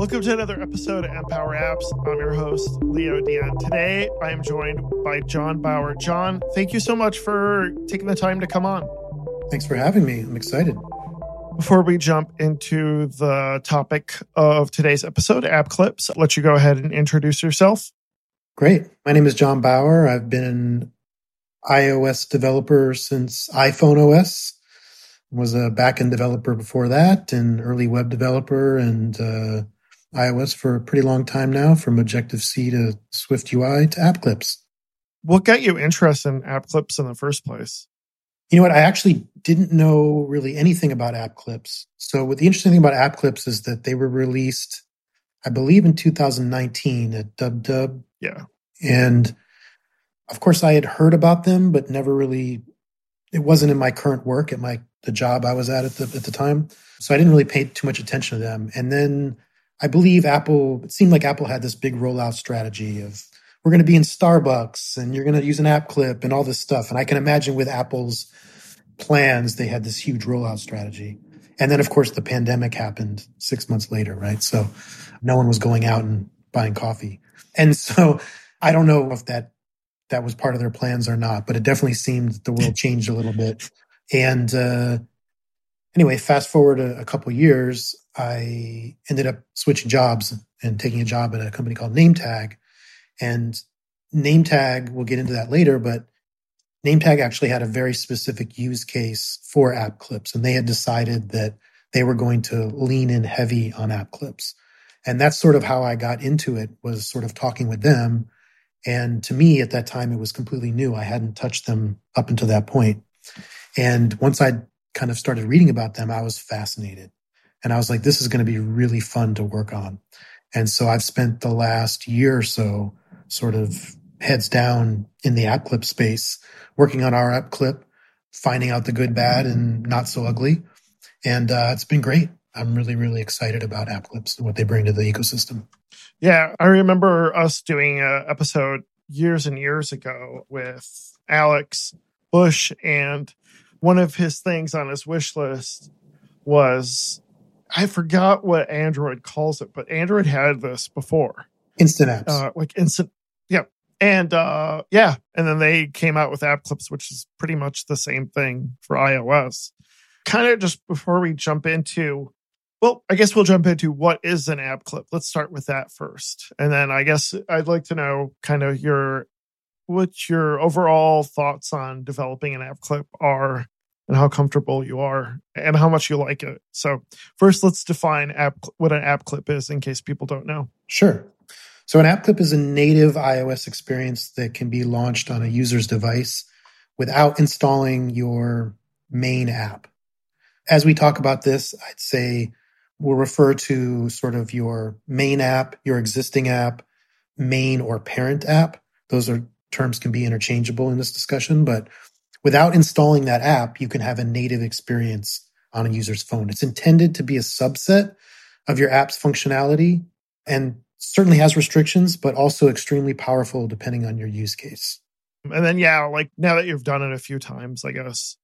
Welcome to another episode of Empower Apps. I'm your host, Leo Dion. Today, I am joined by John Bauer. John, thank you so much for taking the time to come on. Thanks for having me. I'm excited. Before we jump into the topic of today's episode, App Clips, I'll let you go ahead and introduce yourself. Great. My name is John Bauer. I've been an iOS developer since iPhone OS. Was a backend developer before that, and early web developer, and uh, iOS for a pretty long time now, from Objective C to Swift UI to App Clips. What got you interested in App Clips in the first place? You know what? I actually didn't know really anything about App Clips. So, what the interesting thing about App Clips is that they were released, I believe, in 2019 at DubDub. Yeah. And of course, I had heard about them, but never really. It wasn't in my current work at my the job I was at at the at the time, so I didn't really pay too much attention to them. And then I believe Apple. It seemed like Apple had this big rollout strategy of we're going to be in Starbucks and you're going to use an app clip and all this stuff. And I can imagine with Apple's plans, they had this huge rollout strategy. And then, of course, the pandemic happened six months later, right? So no one was going out and buying coffee. And so I don't know if that that was part of their plans or not, but it definitely seemed the world changed a little bit. And uh, anyway, fast forward a, a couple years, I ended up switching jobs and taking a job at a company called NameTag. And NameTag, we'll get into that later, but NameTag actually had a very specific use case for app clips, and they had decided that they were going to lean in heavy on app clips. And that's sort of how I got into it was sort of talking with them and to me, at that time, it was completely new. I hadn't touched them up until that point. And once I kind of started reading about them, I was fascinated. And I was like, this is going to be really fun to work on. And so I've spent the last year or so sort of heads down in the app clip space, working on our app clip, finding out the good, bad, and not so ugly. And uh, it's been great. I'm really, really excited about app clips and what they bring to the ecosystem. Yeah, I remember us doing an episode years and years ago with Alex Bush, and one of his things on his wish list was I forgot what Android calls it, but Android had this before. Instant apps. Uh, like instant, yeah. And uh, yeah, and then they came out with app clips, which is pretty much the same thing for iOS. Kind of just before we jump into well, I guess we'll jump into what is an app clip. Let's start with that first. And then I guess I'd like to know kind of your what your overall thoughts on developing an app clip are and how comfortable you are and how much you like it. So, first let's define app what an app clip is in case people don't know. Sure. So, an app clip is a native iOS experience that can be launched on a user's device without installing your main app. As we talk about this, I'd say we'll refer to sort of your main app, your existing app, main or parent app. Those are terms can be interchangeable in this discussion, but without installing that app, you can have a native experience on a user's phone. It's intended to be a subset of your app's functionality and certainly has restrictions, but also extremely powerful depending on your use case. And then, yeah, like now that you've done it a few times, I guess,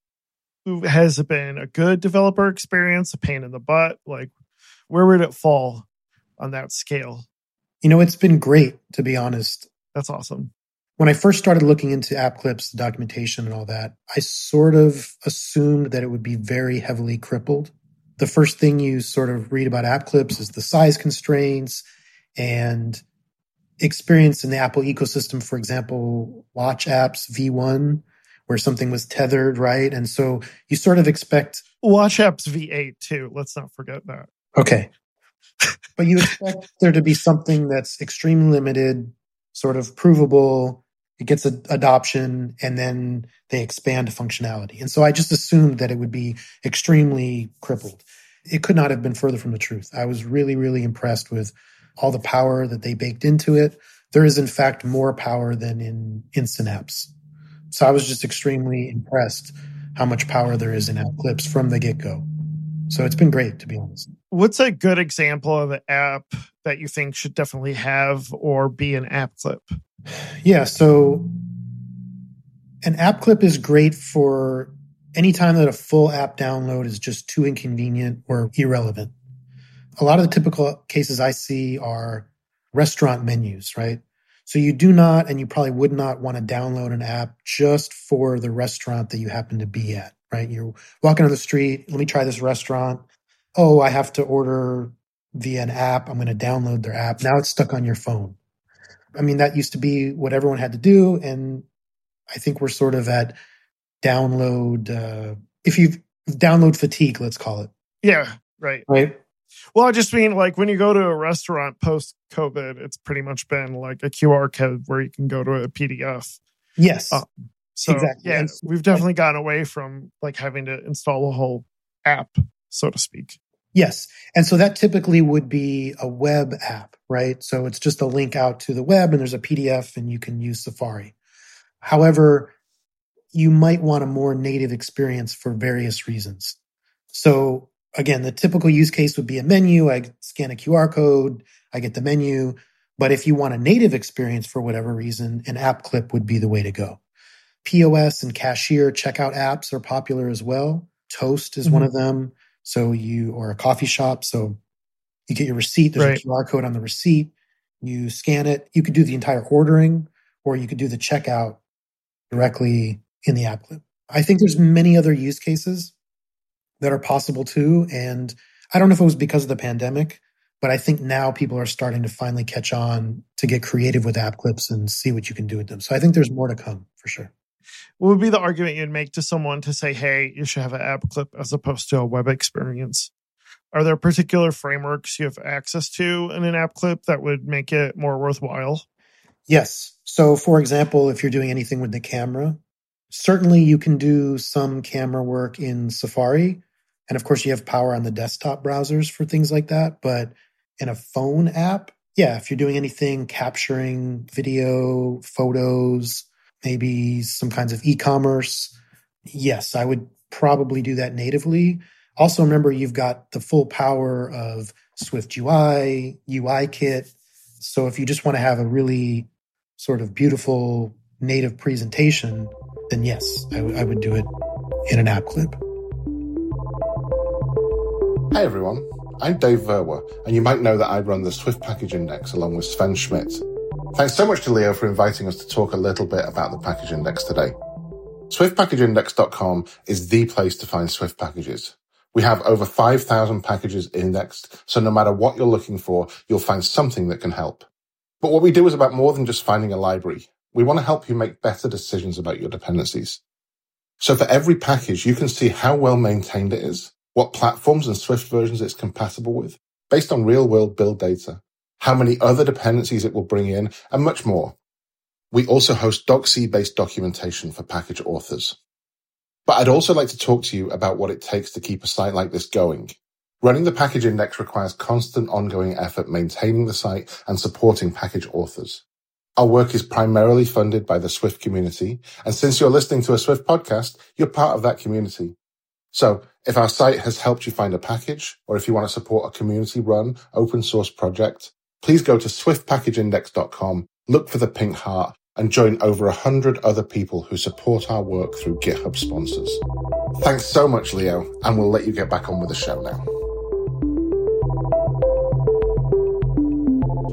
has it been a good developer experience, a pain in the butt? Like, where would it fall on that scale? You know, it's been great, to be honest. That's awesome. When I first started looking into app clips, the documentation, and all that, I sort of assumed that it would be very heavily crippled. The first thing you sort of read about app clips is the size constraints and experience in the Apple ecosystem. For example, Watch apps V1, where something was tethered, right? And so you sort of expect Watch apps V8 too. Let's not forget that. Okay. but you expect there to be something that's extremely limited, sort of provable. It gets a, adoption and then they expand functionality. And so I just assumed that it would be extremely crippled. It could not have been further from the truth. I was really, really impressed with all the power that they baked into it. There is, in fact, more power than in instant apps. So I was just extremely impressed how much power there is in app clips from the get go. So it's been great, to be honest. What's a good example of an app that you think should definitely have or be an app clip? Yeah. So an app clip is great for any time that a full app download is just too inconvenient or irrelevant. a lot of the typical cases I see are restaurant menus, right? So you do not, and you probably would not want to download an app just for the restaurant that you happen to be at, right? You're walking on the street. Let me try this restaurant. Oh, I have to order via an app. I'm going to download their app. Now it's stuck on your phone. I mean, that used to be what everyone had to do. And I think we're sort of at download, uh, if you've download fatigue, let's call it. Yeah, right. Right. Well, I just mean like when you go to a restaurant post COVID, it's pretty much been like a QR code where you can go to a PDF. Yes. Uh, so Exactly. yeah, And- we've definitely gotten away from like having to install a whole app, so to speak. Yes. And so that typically would be a web app, right? So it's just a link out to the web and there's a PDF and you can use Safari. However, you might want a more native experience for various reasons. So again, the typical use case would be a menu. I scan a QR code, I get the menu. But if you want a native experience for whatever reason, an app clip would be the way to go. POS and cashier checkout apps are popular as well. Toast is one mm-hmm. of them. So you, or a coffee shop. So you get your receipt. There's Right. a QR code on the receipt. You scan it. You could do the entire ordering or you could do the checkout directly in the app clip. I think there's many other use cases that are possible too. And I don't know if it was because of the pandemic, but I think now people are starting to finally catch on to get creative with app clips and see what you can do with them. So I think there's more to come for sure. What would be the argument you'd make to someone to say, hey, you should have an app clip as opposed to a web experience? Are there particular frameworks you have access to in an app clip that would make it more worthwhile? Yes. So, for example, if you're doing anything with the camera, certainly you can do some camera work in Safari. And of course, you have power on the desktop browsers for things like that. But in a phone app, yeah, if you're doing anything capturing video, photos, maybe some kinds of e commerce, yes, I would probably do that natively. Also, remember, you've got the full power of Swift UI, UIKit. So if you just want to have a really sort of beautiful native presentation, then yes, I, w- I would do it in an app clip. Hey everyone, I'm Dave Verwer, and you might know that I run the Swift Package Index along with Sven Schmidt. Thanks so much to Leo for inviting us to talk a little bit about the package index today. SwiftPackageIndex.com is the place to find Swift packages. We have over 5,000 packages indexed, so no matter what you're looking for, you'll find something that can help. But what we do is about more than just finding a library. We want to help you make better decisions about your dependencies. So for every package, you can see how well maintained it is, what platforms and Swift versions it's compatible with, based on real world build data, how many other dependencies it will bring in, and much more. We also host DocC based documentation for package authors. But I'd also like to talk to you about what it takes to keep a site like this going. Running the package index requires constant ongoing effort maintaining the site and supporting package authors. Our work is primarily funded by the Swift community. And since you're listening to a Swift podcast, you're part of that community. So if our site has helped you find a package, or if you want to support a community run open source project, please go to swiftpackageindex.com, look for the pink heart and join over a hundred other people who support our work through GitHub sponsors. Thanks so much, Leo, and we'll let you get back on with the show now.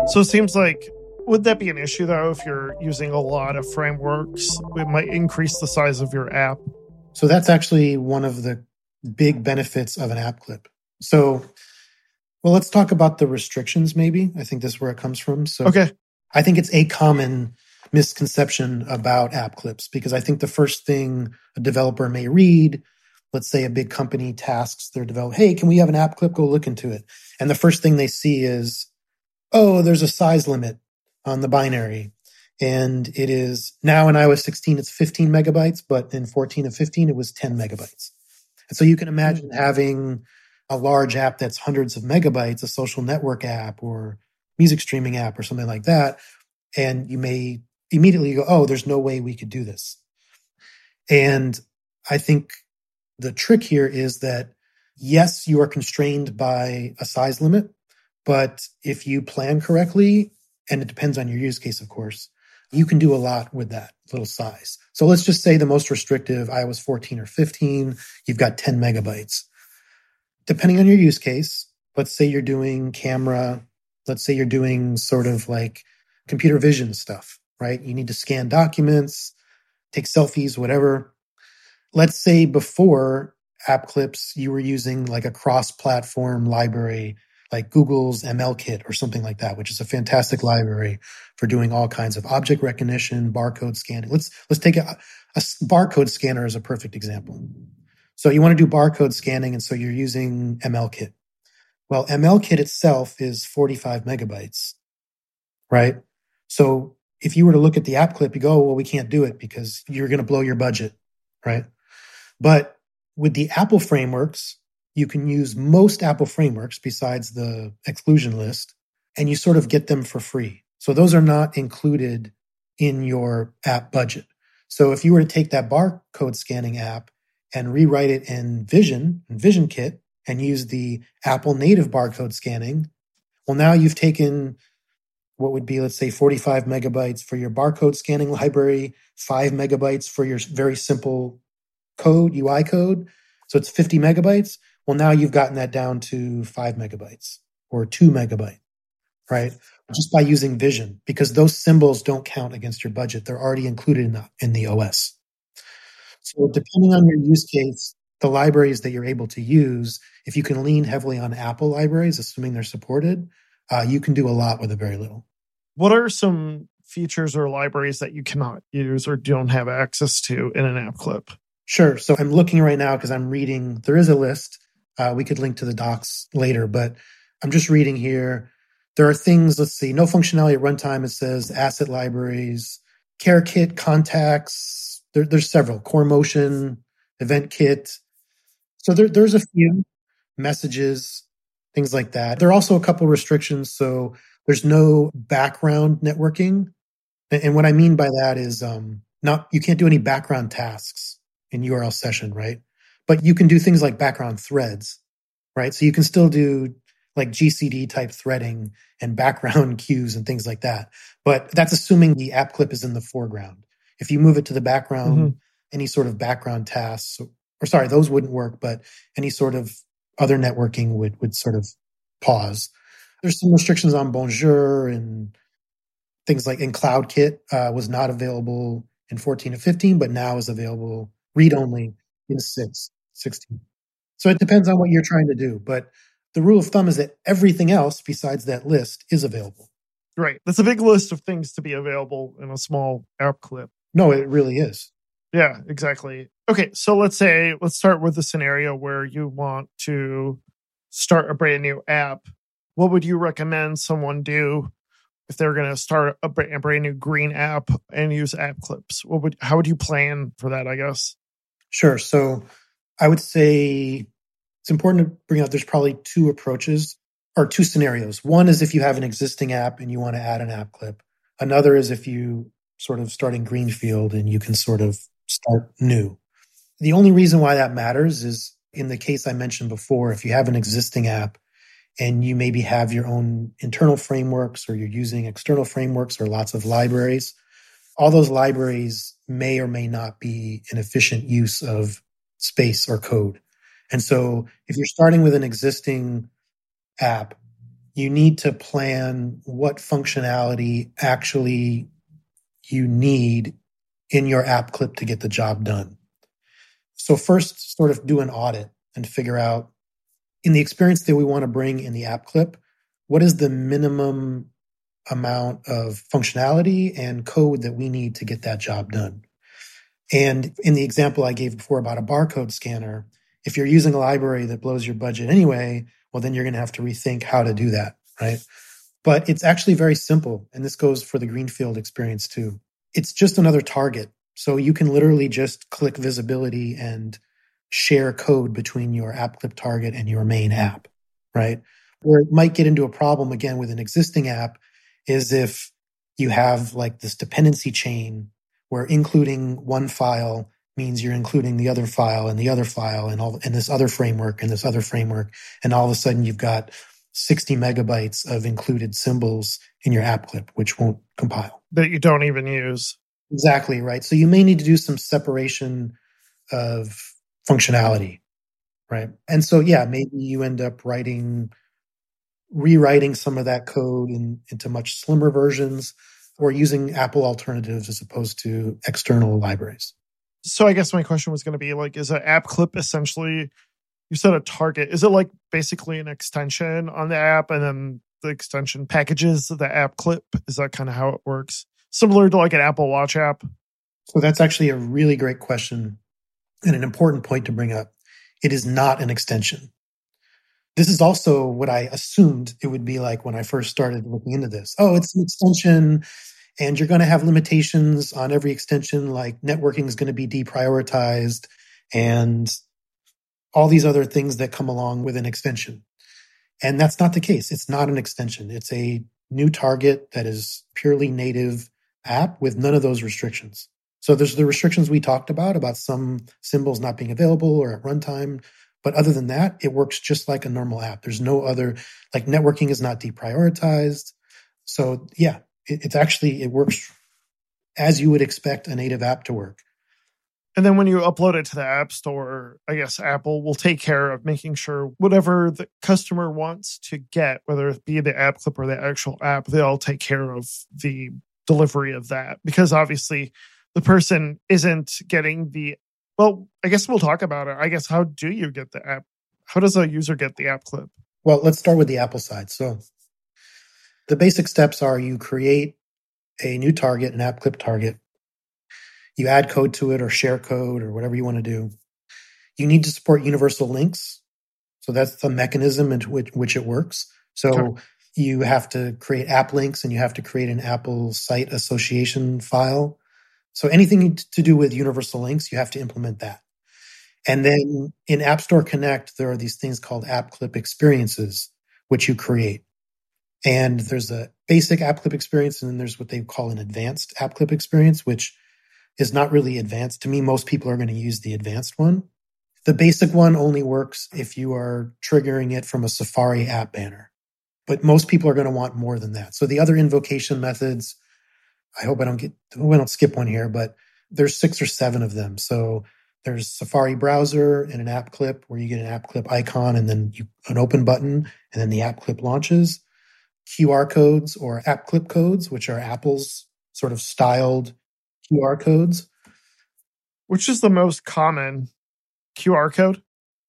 So it seems like would that be an issue though if you're using a lot of frameworks? It might increase the size of your app. So that's actually one of the big benefits of an app clip. So, well, let's talk about the restrictions maybe. I think this is where it comes from. So Okay. I think it's a common misconception about app clips because I think the first thing a developer may read, let's say a big company tasks their developer, hey, can we have an app clip? Go look into it. And the first thing they see is, oh, there's a size limit on the binary. And it is now in iOS 16, it's 15 megabytes, but in 14 and 15, it was 10 megabytes. And so you can imagine hmm. having a large app that's hundreds of megabytes, a social network app or music streaming app or something like that. And you may immediately go, oh, there's no way we could do this. And I think the trick here is that yes, you are constrained by a size limit, but if you plan correctly, and it depends on your use case, of course, you can do a lot with that little size. So let's just say the most restrictive iOS 14 or 15, you've got 10 megabytes. Depending on your use case, let's say you're doing camera, let's say you're doing sort of like computer vision stuff, right? You need to scan documents, take selfies, whatever. Let's say before app clips, you were using like a cross platform library like Google's MLKit or something like that, which is a fantastic library for doing all kinds of object recognition, barcode scanning. Let's let's take a, a barcode scanner as a perfect example. So you want to do barcode scanning, and so you're using MLKit. Well, MLKit itself is 45 megabytes, right? So if you were to look at the app clip, you go, well, we can't do it because you're going to blow your budget, right? But with the Apple frameworks, you can use most Apple frameworks besides the exclusion list, and you sort of get them for free. So those are not included in your app budget. So if you were to take that barcode scanning app and rewrite it in Vision, in Vision Kit, and use the Apple native barcode scanning, well, now you've taken what would be, let's say, 45 megabytes for your barcode scanning library, five megabytes for your very simple code, UI code. So it's 50 megabytes. Well, now you've gotten that down to five megabytes or two megabyte, right? Just by using vision, because those symbols don't count against your budget. They're already included in the, in the OS. So depending on your use case, the libraries that you're able to use, if you can lean heavily on Apple libraries, assuming they're supported, uh, you can do a lot with a very little. What are some features or libraries that you cannot use or don't have access to in an app clip? Sure. So I'm looking right now because I'm reading, there is a list uh, we could link to the docs later, but I'm just reading here. There are things, let's see, no functionality at runtime. It says asset libraries, CareKit, contacts. There, there's several, core motion, EventKit. So there, there's a few messages, things like that. There are also a couple restrictions. So there's no background networking. And, what I mean by that is um, not, you can't do any background tasks in URL session, right? but you can do things like background threads, right? So you can still do like GCD type threading and background queues and things like that. But that's assuming the app clip is in the foreground. If you move it to the background, mm-hmm. any sort of background tasks, or sorry, those wouldn't work, but any sort of other networking would, would sort of pause. There's some restrictions on Bonjour and things like in CloudKit uh, was not available in 14 to 15, but now is available read only in six. 16. So it depends on what you're trying to do. But the rule of thumb is that everything else besides that list is available. Right. That's a big list of things to be available in a small app clip. No, it really is. Yeah, exactly. Okay, so let's say let's start with the scenario where you want to start a brand new app. What would you recommend someone do if they're going to start a brand new green app and use app clips? What would how would you plan for that, I guess? Sure. So I would say it's important to bring out there's probably two approaches or two scenarios. One is if you have an existing app and you want to add an app clip. Another is if you sort of starting greenfield and you can sort of start new. The only reason why that matters is in the case I mentioned before, if you have an existing app and you maybe have your own internal frameworks or you're using external frameworks or lots of libraries, all those libraries may or may not be an efficient use of space or code. And so if you're starting with an existing app, you need to plan what functionality actually you need in your app clip to get the job done. So first sort of do an audit and figure out in the experience that we want to bring in the app clip, what is the minimum amount of functionality and code that we need to get that job done? And in the example I gave before about a barcode scanner, if you're using a library that blows your budget anyway, well, then you're going to have to rethink how to do that, right? But it's actually very simple. And this goes for the Greenfield experience too. It's just another target. So you can literally just click visibility and share code between your app clip target and your main app, right? Where it might get into a problem again with an existing app is if you have like this dependency chain where including one file means you're including the other file and the other file and all and this other framework and this other framework and all of a sudden you've got 60 megabytes of included symbols in your app clip which won't compile. That you don't even use. Exactly right. So you may need to do some separation of functionality right? And so yeah maybe you end up writing rewriting some of that code in, into much slimmer versions or using Apple alternatives as opposed to external libraries. So I guess my question was going to be like, is an app clip essentially, you said a target, is it like basically an extension on the app and then the extension packages the app clip? Is that kind of how it works? Similar to like an Apple Watch app? So that's actually a really great question and an important point to bring up. It is not an extension. This is also what I assumed it would be like when I first started looking into this. Oh, it's an extension and you're going to have limitations on every extension, like networking is going to be deprioritized and all these other things that come along with an extension. And that's not the case. It's not an extension. It's a new target that is purely native app with none of those restrictions. So there's the restrictions we talked about, about some symbols not being available or at runtime. But other than that, it works just like a normal app. There's no other, like networking is not deprioritized. So yeah, it, it's actually, it works as you would expect a native app to work. And then when you upload it to the App Store, I guess Apple will take care of making sure whatever the customer wants to get, whether it be the app clip or the actual app, they'll take care of the delivery of that. Because obviously, the person isn't getting the well, I guess we'll talk about it. I guess how do you get the app? How does a user get the app clip? Well, let's start with the Apple side. So the basic steps are you create a new target, an app clip target. You add code to it or share code or whatever you want to do. You need to support universal links. So that's the mechanism in which, which it works. So okay. you have to create app links and you have to create an Apple site association file so anything to do with universal links, you have to implement that. And then in App Store Connect, there are these things called app clip experiences, which you create. And there's a basic app clip experience, and then there's what they call an advanced app clip experience, which is not really advanced. To me, most people are going to use the advanced one. The basic one only works if you are triggering it from a Safari app banner. But most people are going to want more than that. So the other invocation methods, I hope I don't get, I don't skip one here, but there's six or seven of them. So there's Safari browser and an app clip where you get an app clip icon and then you, an open button and then the app clip launches. QR codes or app clip codes, which are Apple's sort of styled QR codes. Which is the most common QR code?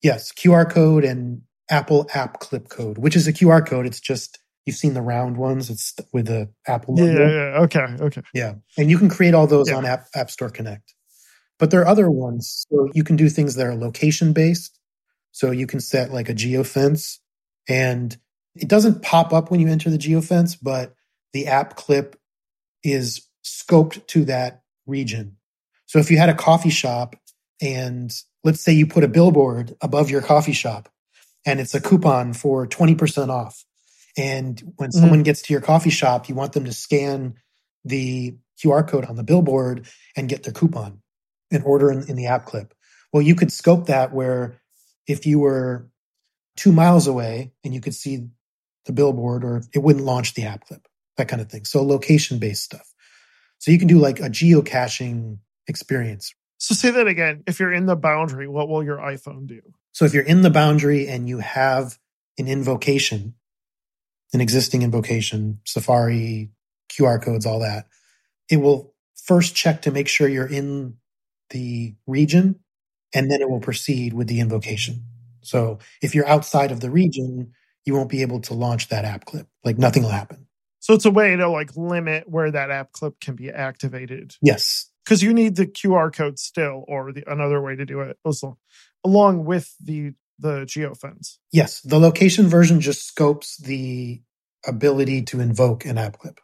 Yes, QR code and Apple app clip code, which is a QR code. It's just You've seen the round ones. It's with the Apple logo. Yeah, yeah, okay, okay. Yeah, and you can create all those yeah. on App App Store Connect. But there are other ones. So you can do things that are location based. So you can set like a geofence, and it doesn't pop up when you enter the geofence, but the app clip is scoped to that region. So if you had a coffee shop and let's say you put a billboard above your coffee shop and it's a coupon for 20% off and when mm-hmm. someone gets to your coffee shop, you want them to scan the QR code on the billboard and get their coupon and order in, in the app clip. Well, you could scope that where if you were two miles away and you could see the billboard or it wouldn't launch the app clip, that kind of thing. So location based stuff. So you can do like a geocaching experience. So say that again. If you're in the boundary, what will your iPhone do? So if you're in the boundary and you have an invocation, an existing invocation, Safari, QR codes, all that, it will first check to make sure you're in the region and then it will proceed with the invocation. So if you're outside of the region, you won't be able to launch that app clip. Like nothing will happen. So it's a way to like limit where that app clip can be activated. Yes. Because you need the QR code still, or the another way to do it also, along with the the geofence. Yes, the location version just scopes the ability to invoke an app clip.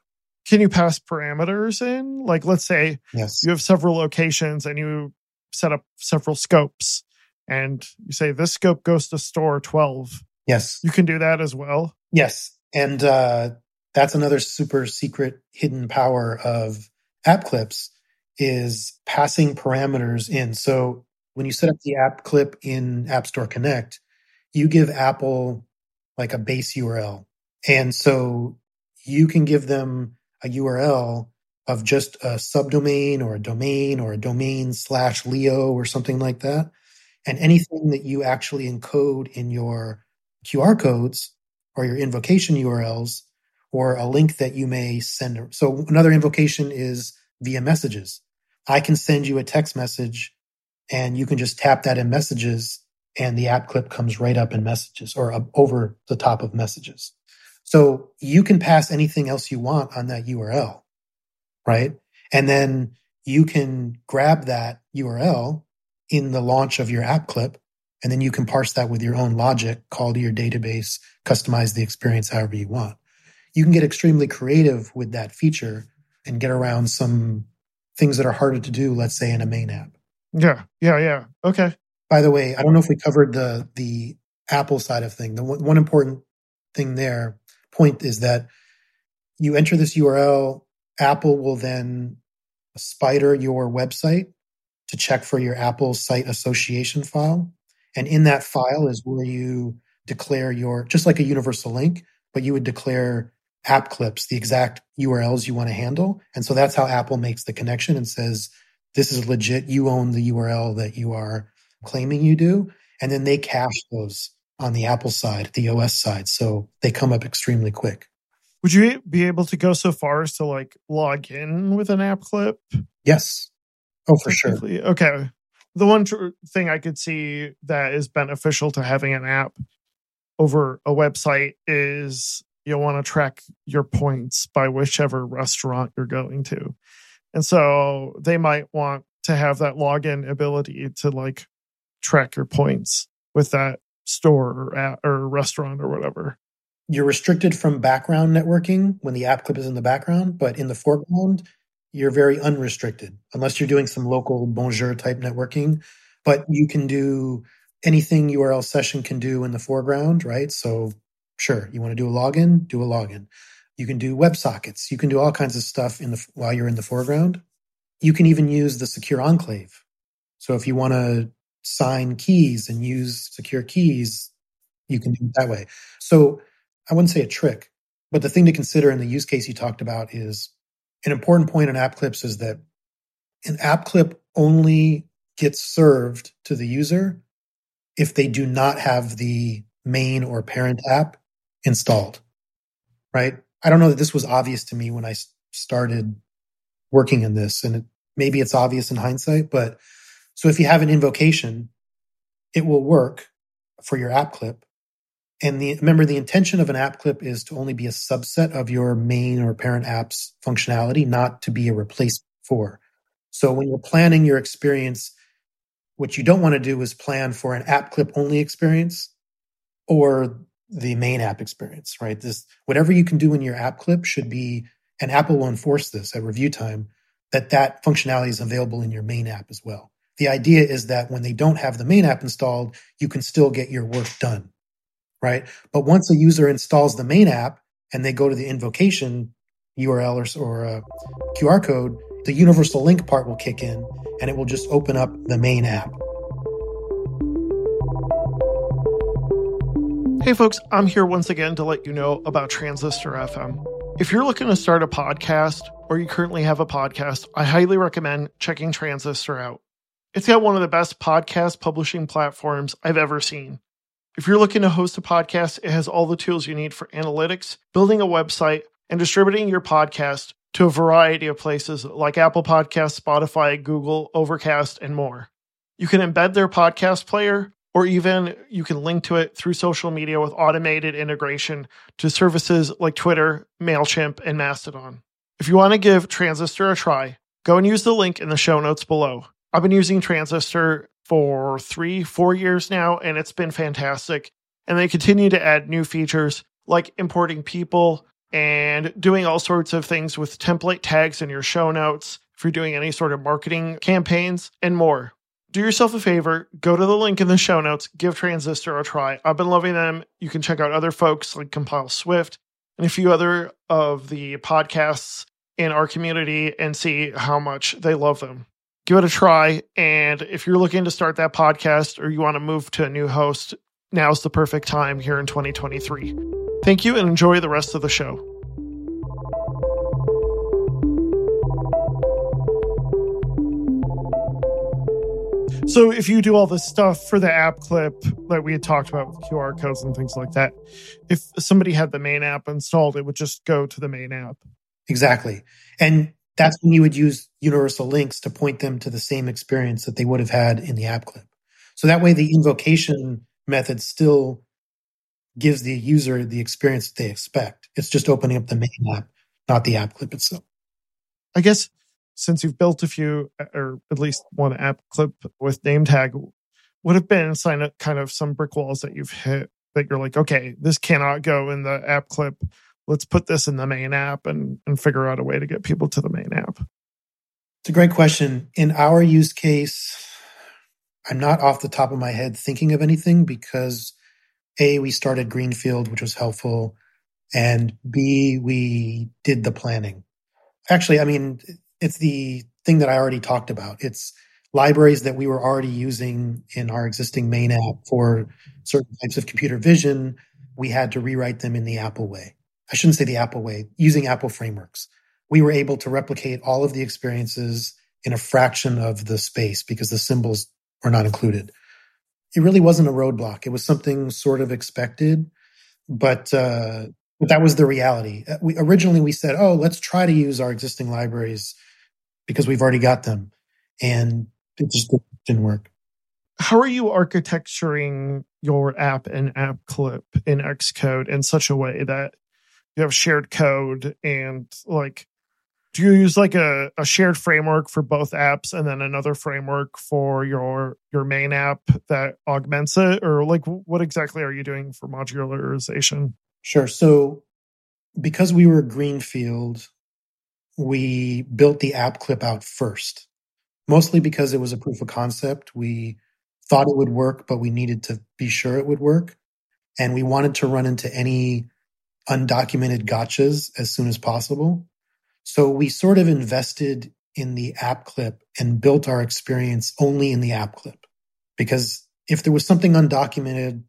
Can you pass parameters in? Like, let's say yes. you have several locations and you set up several scopes, and you say this scope goes to store 12. Yes. You can do that as well. Yes. And uh, that's another super secret hidden power of app clips is passing parameters in. So when you set up the app clip in App Store Connect, you give Apple like a base URL. And so you can give them a URL of just a subdomain or a domain or a domain slash Leo or something like that. And anything that you actually encode in your QR codes or your invocation URLs or a link that you may send. So another invocation is via messages. I can send you a text message and you can just tap that in messages and the app clip comes right up in messages or up over the top of messages. So you can pass anything else you want on that URL, right? And then you can grab that URL in the launch of your app clip, and then you can parse that with your own logic, call to your database, customize the experience however you want. You can get extremely creative with that feature and get around some things that are harder to do, let's say in a main app. Yeah, yeah, yeah. Okay. By the way, I don't know if we covered the the Apple side of thing. The one, one important thing there point is that you enter this URL, Apple will then spider your website to check for your Apple site association file. And in that file is where you declare your, just like a universal link, but you would declare app clips, the exact URLs you want to handle. And so that's how Apple makes the connection and says, this is legit. You own the URL that you are claiming you do. And then they cache those on the Apple side, the OS side. So they come up extremely quick. Would you be able to go so far as to like log in with an app clip? Yes. Oh, for sure. Okay. The one tr- thing I could see that is beneficial to having an app over a website is you'll want to track your points by whichever restaurant you're going to. And so they might want to have that login ability to like track your points with that store or, app or restaurant or whatever. You're restricted from background networking when the app clip is in the background, but in the foreground, you're very unrestricted unless you're doing some local bonjour type networking. But you can do anything URL session can do in the foreground, right? So sure, you want to do a login, do a login. You can do WebSockets. You can do all kinds of stuff in the while you're in the foreground. You can even use the secure enclave. So if you want to sign keys and use secure keys, you can do it that way. So I wouldn't say a trick, but the thing to consider in the use case you talked about is an important point in app clips is that an app clip only gets served to the user if they do not have the main or parent app installed, right? I don't know that this was obvious to me when I started working in this, and it, maybe it's obvious in hindsight, but so if you have an invocation, it will work for your app clip. And the, remember, the intention of an app clip is to only be a subset of your main or parent app's functionality, not to be a replacement for. So when you're planning your experience, what you don't want to do is plan for an app clip only experience or the main app experience, right? This, whatever you can do in your app clip should be, and Apple will enforce this at review time, that that functionality is available in your main app as well. The idea is that when they don't have the main app installed, you can still get your work done, right? But once a user installs the main app and they go to the invocation URL or, or uh, a QR code, the universal link part will kick in and it will just open up the main app. Hey, folks, I'm here once again to let you know about Transistor FM. If you're looking to start a podcast or you currently have a podcast, I highly recommend checking Transistor out. It's got one of the best podcast publishing platforms I've ever seen. If you're looking to host a podcast, it has all the tools you need for analytics, building a website, and distributing your podcast to a variety of places like Apple Podcasts, Spotify, Google, Overcast, and more. You can embed their podcast player, or even you can link to it through social media with automated integration to services like Twitter, MailChimp, and Mastodon. If you want to give Transistor a try, go and use the link in the show notes below. I've been using Transistor for three, four years now, and it's been fantastic. And they continue to add new features like importing people and doing all sorts of things with template tags in your show notes if you're doing any sort of marketing campaigns and more. Do yourself a favor, go to the link in the show notes, give Transistor a try. I've been loving them. You can check out other folks like Compile Swift and a few other of the podcasts in our community and see how much they love them give it a try. And if you're looking to start that podcast or you want to move to a new host, now's the perfect time here in 2023. Thank you and enjoy the rest of the show. So if you do all this stuff for the app clip that we had talked about with QR codes and things like that, if somebody had the main app installed, it would just go to the main app. Exactly. And that's when you would use universal links to point them to the same experience that they would have had in the app clip. So that way the invocation method still gives the user the experience that they expect. It's just opening up the main app, not the app clip itself. I guess since you've built a few uh, or at least one app clip with NameTag, would have been kind of some brick walls that you've hit that you're like, okay, this cannot go in the app clip. Let's put this in the main app and, and figure out a way to get people to the main app. It's a great question. In our use case, I'm not off the top of my head thinking of anything because A, we started Greenfield, which was helpful, and B, we did the planning. Actually, I mean, it's the thing that I already talked about. It's libraries that we were already using in our existing main app for certain types of computer vision. We had to rewrite them in the Apple way. I shouldn't say the Apple way, using Apple frameworks. We were able to replicate all of the experiences in a fraction of the space because the symbols were not included. It really wasn't a roadblock. It was something sort of expected, but uh, but that was the reality. Uh, we originally we said, "Oh, let's try to use our existing libraries because we've already got them," and it just didn't work. How are you architecturing your app and app clip in Xcode in such a way that you have shared code and like do you use like a, a shared framework for both apps and then another framework for your your main app that augments it? Or like what exactly are you doing for modularization? Sure. So because we were greenfield we built the app clip out first mostly because it was a proof of concept we thought it would work but we needed to be sure it would work and we wanted to run into any undocumented gotchas as soon as possible so we sort of invested in the app clip and built our experience only in the app clip. Because if there was something undocumented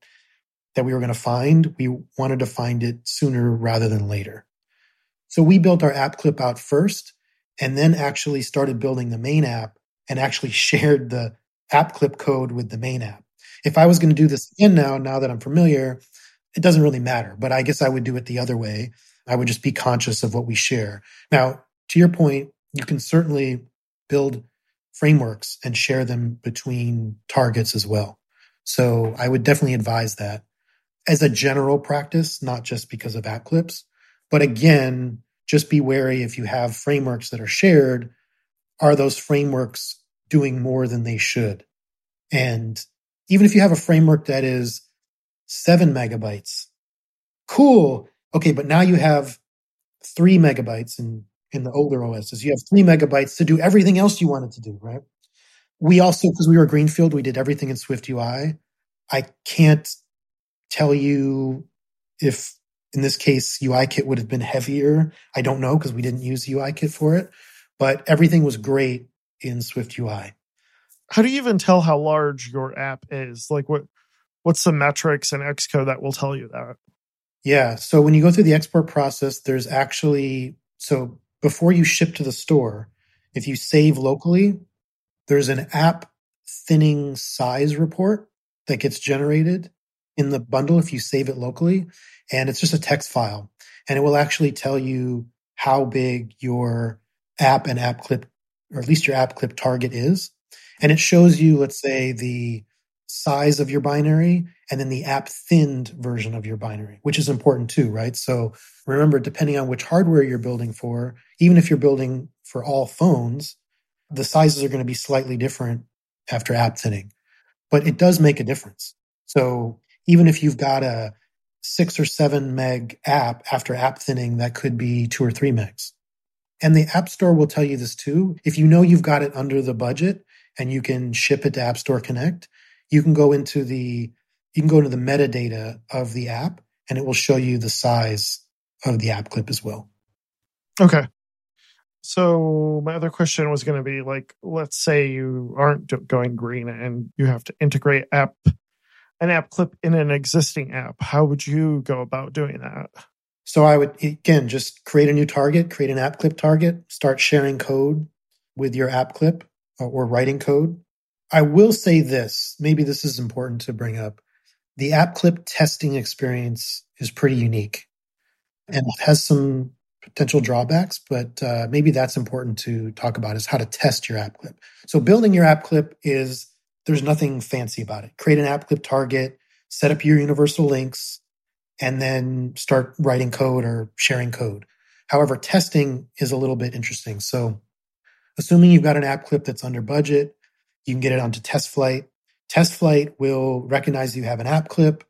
that we were going to find, we wanted to find it sooner rather than later. So we built our app clip out first and then actually started building the main app and actually shared the app clip code with the main app. If I was going to do this again now, now that I'm familiar, it doesn't really matter, but I guess I would do it the other way I would just be conscious of what we share. Now, to your point, you can certainly build frameworks and share them between targets as well. So I would definitely advise that as a general practice, not just because of app clips. But again, just be wary if you have frameworks that are shared, are those frameworks doing more than they should? And even if you have a framework that is seven megabytes, cool. Okay, but now you have three megabytes in, in the older OSs. You have three megabytes to do everything else you wanted to do, right? We also, because we were Greenfield, we did everything in Swift UI. I can't tell you if in this case UIKit would have been heavier. I don't know because we didn't use UIKit for it, but everything was great in Swift UI. How do you even tell how large your app is? Like what what's the metrics in Xcode that will tell you that? Yeah. So when you go through the export process, there's actually, so before you ship to the store, if you save locally, there's an app thinning size report that gets generated in the bundle if you save it locally. And it's just a text file. And it will actually tell you how big your app and app clip, or at least your app clip target is. And it shows you, let's say, the size of your binary and then the app thinned version of your binary, which is important too, right? So remember, depending on which hardware you're building for, even if you're building for all phones, the sizes are going to be slightly different after app thinning, but it does make a difference. So even if you've got a six or seven meg app after app thinning, that could be two or three megs. And the App Store will tell you this too. If you know you've got it under the budget and you can ship it to App Store Connect, you can go into the you can go into the metadata of the app and it will show you the size of the app clip as well. Okay. So my other question was going to be like, let's say you aren't going green and you have to integrate app an app clip in an existing app. How would you go about doing that? So I would again just create a new target, create an app clip target, start sharing code with your app clip or, or writing code I will say this. Maybe this is important to bring up. The app clip testing experience is pretty unique and has some potential drawbacks, but uh, maybe that's important to talk about is how to test your app clip. So building your app clip is there's nothing fancy about it. Create an app clip target, set up your universal links, and then start writing code or sharing code. However, testing is a little bit interesting. So assuming you've got an app clip that's under budget, you can get it onto TestFlight. Test flight will recognize you have an app clip,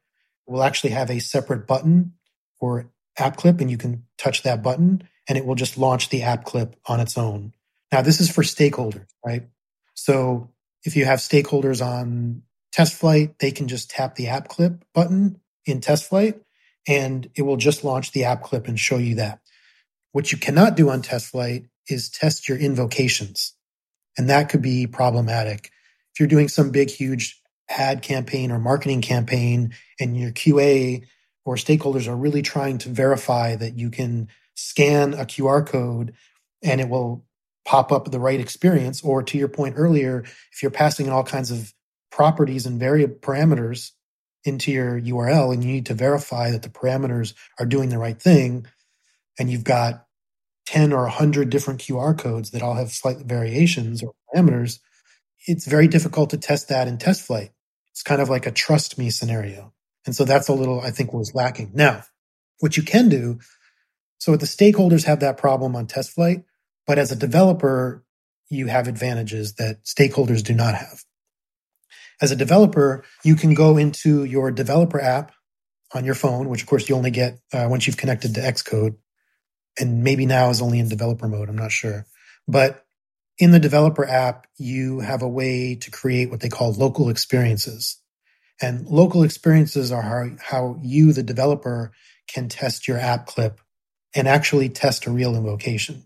will actually have a separate button for app clip and you can touch that button and it will just launch the app clip on its own. Now, this is for stakeholders, right? So if you have stakeholders on TestFlight, they can just tap the app clip button in TestFlight and it will just launch the app clip and show you that. What you cannot do on TestFlight is test your invocations. And that could be problematic. If you're doing some big, huge ad campaign or marketing campaign and your QA or stakeholders are really trying to verify that you can scan a QR code and it will pop up the right experience. Or to your point earlier, if you're passing in all kinds of properties and variable parameters into your URL and you need to verify that the parameters are doing the right thing, and you've got 10 or 100 different QR codes that all have slight variations or parameters, it's very difficult to test that in TestFlight. It's kind of like a trust me scenario. And so that's a little, I think, was lacking. Now, what you can do, so if the stakeholders have that problem on TestFlight, but as a developer, you have advantages that stakeholders do not have. As a developer, you can go into your developer app on your phone, which of course you only get uh, once you've connected to Xcode, and maybe now is only in developer mode. I'm not sure. But in the developer app, you have a way to create what they call local experiences. And local experiences are how, how you, the developer, can test your app clip and actually test a real invocation.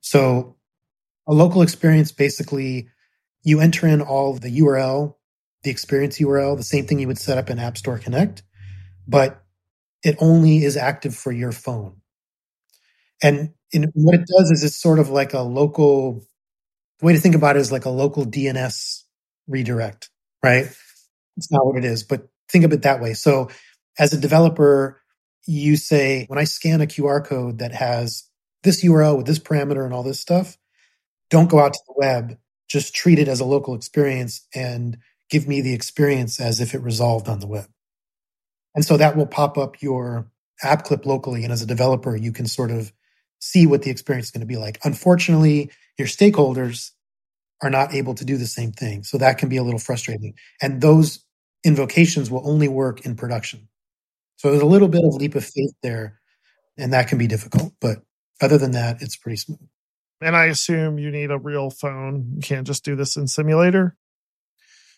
So a local experience basically you enter in all the URL, the experience URL, the same thing you would set up in App Store Connect, but it only is active for your phone. And in, what it does is it's sort of like a local the way to think about it is like a local DNS redirect, right? It's not what it is, but think of it that way. So as a developer, you say, when I scan a QR code that has this URL with this parameter and all this stuff, don't go out to the web. Just treat it as a local experience and give me the experience as if it resolved on the web. And so that will pop up your app clip locally. And as a developer, you can sort of see what the experience is going to be like. Unfortunately, your stakeholders are not able to do the same thing. So that can be a little frustrating. And those invocations will only work in production. So there's a little bit of leap of faith there, and that can be difficult. But other than that, it's pretty smooth. And I assume you need a real phone. You can't just do this in simulator.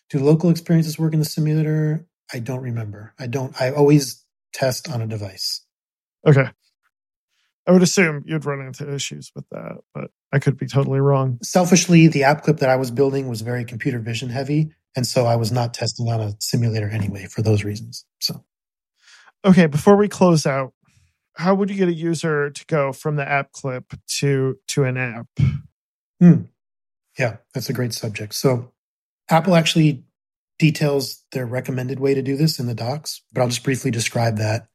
Do local experiences work in the simulator? I don't remember. I don't. I always test on a device. Okay. I would assume you'd run into issues with that, but I could be totally wrong. Selfishly, the app clip that I was building was very computer vision heavy. And so I was not testing on a simulator anyway for those reasons. So, okay, before we close out, how would you get a user to go from the app clip to to an app? Hmm. Yeah, that's a great subject. So, Apple actually details their recommended way to do this in the docs, but I'll just briefly describe that.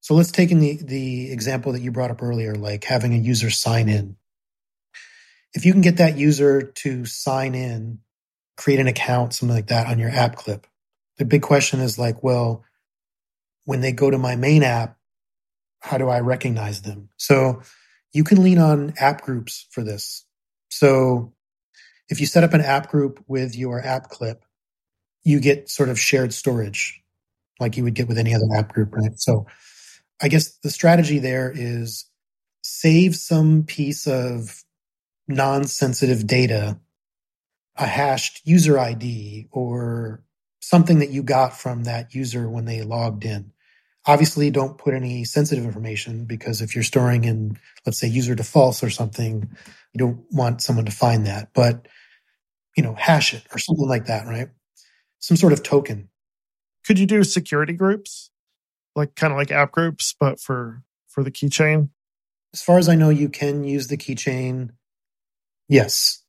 So let's take in the, the example that you brought up earlier, like having a user sign in. If you can get that user to sign in, create an account, something like that on your app clip, the big question is like, well, when they go to my main app, how do I recognize them? So you can lean on app groups for this. So if you set up an app group with your app clip, you get sort of shared storage like you would get with any other app group, right? So I guess the strategy there is save some piece of non sensitive data, a hashed user ID or something that you got from that user when they logged in. Obviously, don't put any sensitive information because if you're storing in, let's say, user defaults or something, you don't want someone to find that. But, you know, hash it or something like that, right? Some sort of token. Could you do security groups? like kind of like app groups, but for for the keychain? As far as I know, you can use the keychain. Yes.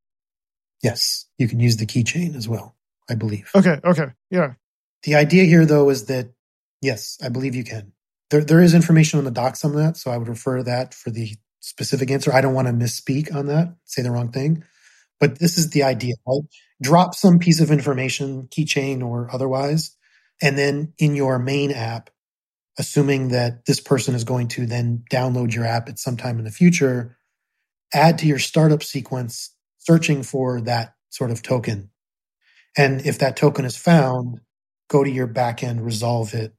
Yes, you can use the keychain as well, I believe. Okay. Okay. Yeah. The idea here, though, is that yes, I believe you can. There, there is information on the docs on that, so I would refer to that for the specific answer. I don't want to misspeak on that, say the wrong thing, but this is the idea. Right? Drop some piece of information, keychain or otherwise, and then in your main app, assuming that this person is going to then download your app at some time in the future, add to your startup sequence searching for that sort of token. And if that token is found, go to your backend, resolve it.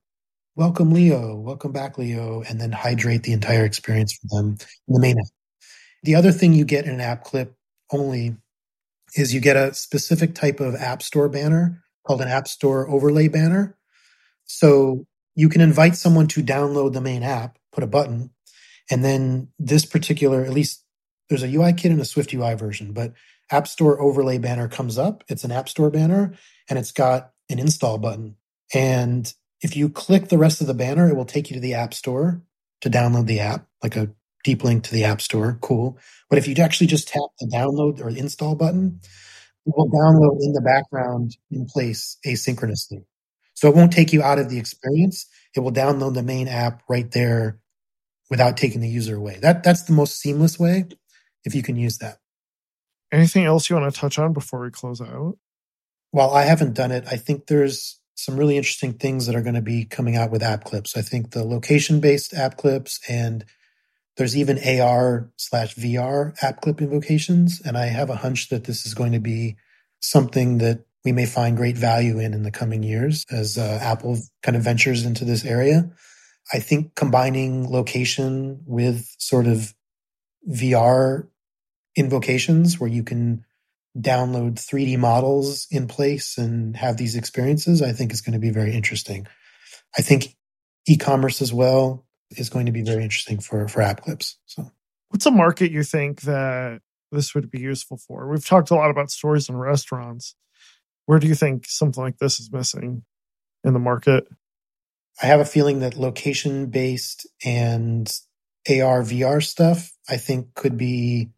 Welcome, Leo. Welcome back, Leo. And then hydrate the entire experience for them in the main app. The other thing you get in an app clip only is you get a specific type of app store banner called an app store overlay banner. So you can invite someone to download the main app, put a button, and then this particular, at least there's a UIKit and a SwiftUI version, but App Store overlay banner comes up. It's an App Store banner and it's got an install button. And if you click the rest of the banner, it will take you to the App Store to download the app, like a deep link to the App Store. Cool. But if you actually just tap the download or install button, it will download in the background in place asynchronously. So it won't take you out of the experience. It will download the main app right there without taking the user away. That that's the most seamless way if you can use that. Anything else you want to touch on before we close out? While I haven't done it, I think there's some really interesting things that are going to be coming out with app clips. I think the location based app clips and there's even AR slash VR app clip invocations. And I have a hunch that this is going to be something that we may find great value in in the coming years as uh, Apple kind of ventures into this area. I think combining location with sort of VR invocations where you can download 3D models in place and have these experiences, I think is going to be very interesting. I think e-commerce as well is going to be very interesting for for app clips. So, what's a market you think that this would be useful for? We've talked a lot about stores and restaurants. Where do you think something like this is missing in the market? I have a feeling that location based and AR VR stuff I think could be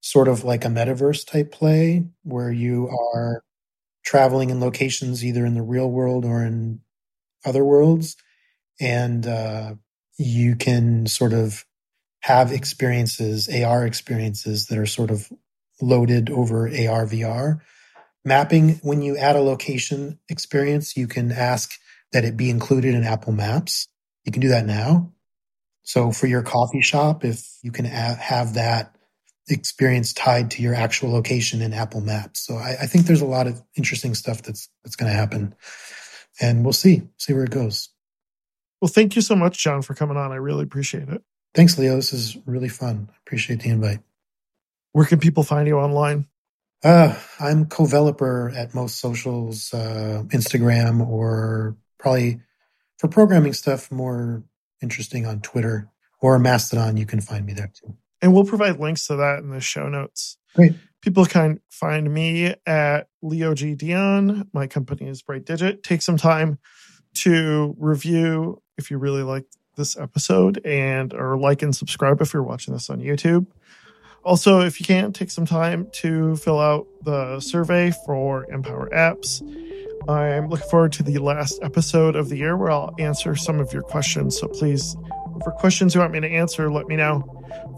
sort of like a metaverse type play where you are traveling in locations either in the real world or in other worlds. And uh, you can sort of have experiences ar experiences that are sort of loaded over ar vr mapping when you add a location experience you can ask that it be included in apple maps. You can do that now. So for your coffee shop if you can have that experience tied to your actual location in Apple Maps. So I, I think there's a lot of interesting stuff that's that's going to happen, and we'll see see where it goes. Well, thank you so much, John, for coming on. I really appreciate it. Thanks, Leo. This is really fun. I appreciate the invite. Where can people find you online? Uh, I'm co-developer at most socials, uh, Instagram, or probably for programming stuff more interesting on Twitter or Mastodon. You can find me there too and we'll provide links to that in the show notes. Great. People can find me at Leo G. Dion. My company is BrightDigit. Take some time to review if you really like this episode and or like and subscribe if you're watching this on YouTube. Also, if you can, take some time to fill out the survey for Empower Apps. I'm looking forward to the last episode of the year where I'll answer some of your questions. So please, for questions you want me to answer, let me know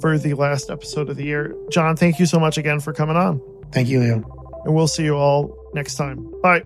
for the last episode of the year. John, thank you so much again for coming on. Thank you, Leo. And we'll see you all next time. Bye.